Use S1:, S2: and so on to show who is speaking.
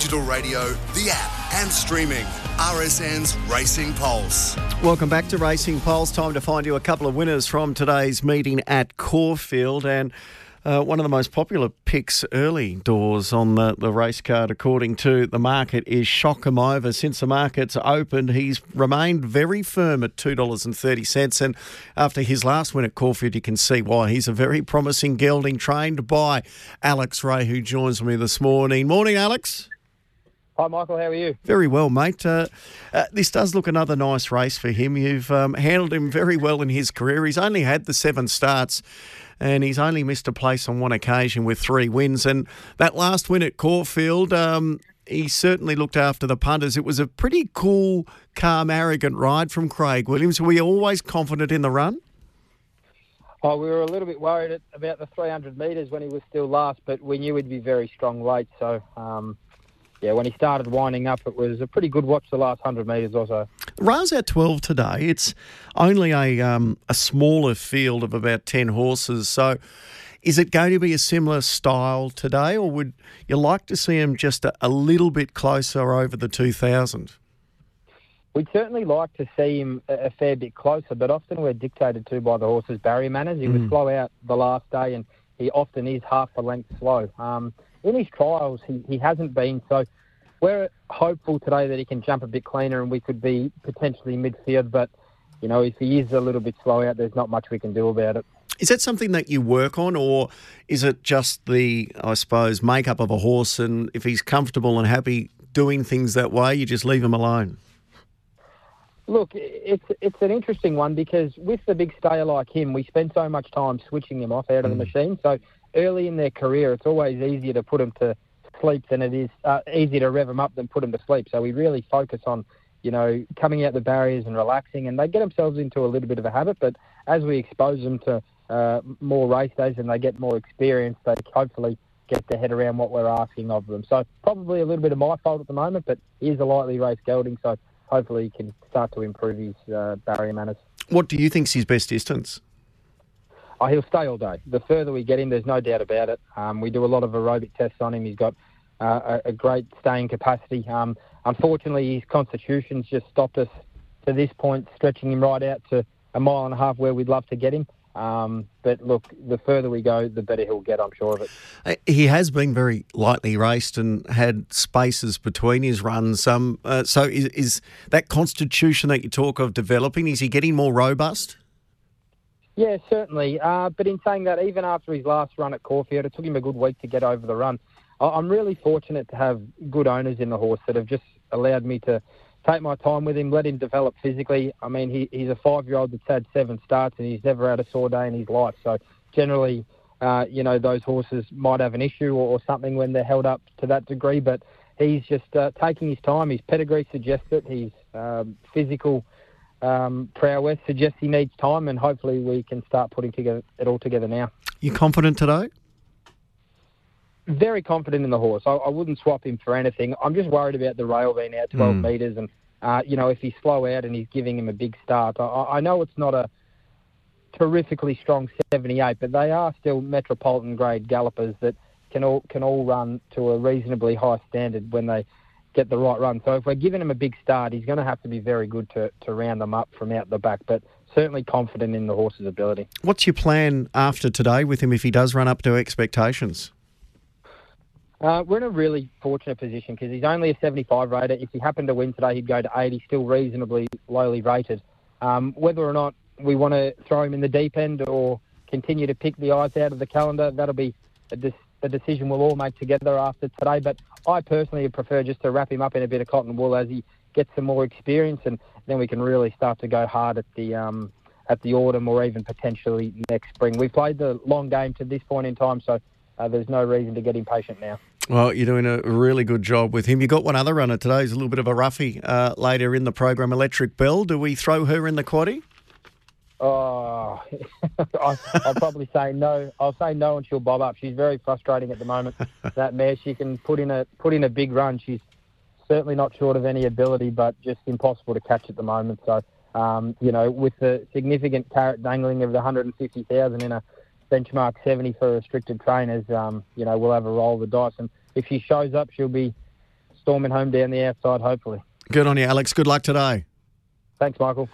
S1: digital radio, the app, and streaming. RSN's Racing Pulse.
S2: Welcome back to Racing Pulse. Time to find you a couple of winners from today's meeting at Caulfield. And uh, one of the most popular picks early doors on the, the race card, according to the market, is Shock 'Em Ova. Since the market's opened, he's remained very firm at $2.30. And after his last win at Caulfield, you can see why. He's a very promising gelding trained by Alex Rae, who joins me this morning. Morning, Alex.
S3: Hi, Michael. How are you?
S2: Very well, mate. Uh, uh, this does look another nice race for him. You've um, handled him very well in his career. He's only had the seven starts and he's only missed a place on one occasion with three wins. And that last win at Caulfield, um, he certainly looked after the punters. It was a pretty cool, calm, arrogant ride from Craig Williams. Were we always confident in the run?
S3: Oh, we were a little bit worried about the 300 metres when he was still last, but we knew he'd be very strong late. So, um, yeah, when he started winding up, it was a pretty good watch the last 100 metres or so.
S2: Ra's at 12 today. It's only a, um, a smaller field of about 10 horses. So is it going to be a similar style today, or would you like to see him just a, a little bit closer over the 2000?
S3: We'd certainly like to see him a, a, fair bit closer, but often we're dictated to by the horse's barrier manners. He mm. was slow out the last day, and he often is half a length slow. Um, in his trials, he, he hasn't been. So we're hopeful today that he can jump a bit cleaner and we could be potentially midfield. But, you know, if he is a little bit slow out, there's not much we can do about it.
S2: Is that something that you work on, or is it just the, I suppose, makeup of a horse? And if he's comfortable and happy doing things that way, you just leave him alone?
S3: Look, it's it's an interesting one because with the big stayer like him, we spend so much time switching him off out of mm. the machine. So early in their career, it's always easier to put them to sleep than it is uh, easier to rev them up than put them to sleep. So we really focus on, you know, coming out the barriers and relaxing, and they get themselves into a little bit of a habit. But as we expose them to uh, more race days and they get more experience, they hopefully get their head around what we're asking of them. So probably a little bit of my fault at the moment, but he is a lightly raced gelding, so hopefully he can start to improve his uh, barrier manners.
S2: What do you think's his best distance?
S3: Oh, he'll stay all day. The further we get him, there's no doubt about it. Um, we do a lot of aerobic tests on him. He's got uh, a, a, great staying capacity. Um, unfortunately, his constitution's just stopped us to this point, stretching him right out to a mile and a half where we'd love to get him. Um, but look, the further we go, the better he'll get, I'm sure of it.
S2: Uh, he has been very lightly raced and had spaces between his runs. Um, uh, so is, is, that constitution that you talk of developing, is he getting more robust?
S3: Yeah, certainly. Uh, but in saying that, even after his last run at Caulfield, it took him a good week to get over the run. I'm really fortunate to have good owners in the horse that have just allowed me to take my time with him, let him develop physically. I mean, he, he's a five-year-old that's had seven starts and he's never had a sore day in his life. So generally, uh, you know, those horses might have an issue or, or, something when they're held up to that degree. But he's just uh, taking his time. His pedigree suggests it. His um, physical um, prowess suggests he needs time, and hopefully we can start putting together it all together now.
S2: You confident today?
S3: Very confident in the horse. I, I, wouldn't swap him for anything. I'm just worried about the rail being out 12 mm. metres, and uh, you know if he's slow out and he's giving him a big start. I, I know it's not a terrifically strong 78, but they are still metropolitan grade gallopers that can all can all run to a reasonably high standard when they get the right run. So if we're giving him a big start, he's going to have to be very good to, to round them up from out the back. But certainly confident in the horse's ability.
S2: What's your plan after today with him if he does run up to expectations?
S3: Uh, we're in a really fortunate position because he's only a 75 rater. If he happened to win today, he'd go to 80, still reasonably lowly rated. Um, whether or not we want to throw him in the deep end or continue to pick the eyes out of the calendar, that'll be a, a decision we'll all make together after today. But I personally prefer just to wrap him up in a bit of cotton wool as he gets some more experience, and then we can really start to go hard at the um, at the autumn or even potentially next spring. We've played the long game to this point in time, so uh, there's no reason to get impatient now.
S2: Well, you're doing a really good job with him. You got one other runner today. He's a little bit of a roughie uh, later in the program. Electric Bell. Do we throw her in the quaddy?
S3: Oh, I, will probably say no. I'll say no, and she'll bob up. She's very frustrating at the moment. that mare, she can put in a put in a big run. She's certainly not short of any ability, but just impossible to catch at the moment. So, um, you know, with the significant carrot dangling of the 150,000 in a benchmark 70 for restricted trainers, um, you know, we'll have a roll of the dice. And if she shows up, she'll be storming home down the outside, hopefully.
S2: Good on you, Alex. Good luck today.
S3: Thanks, Michael.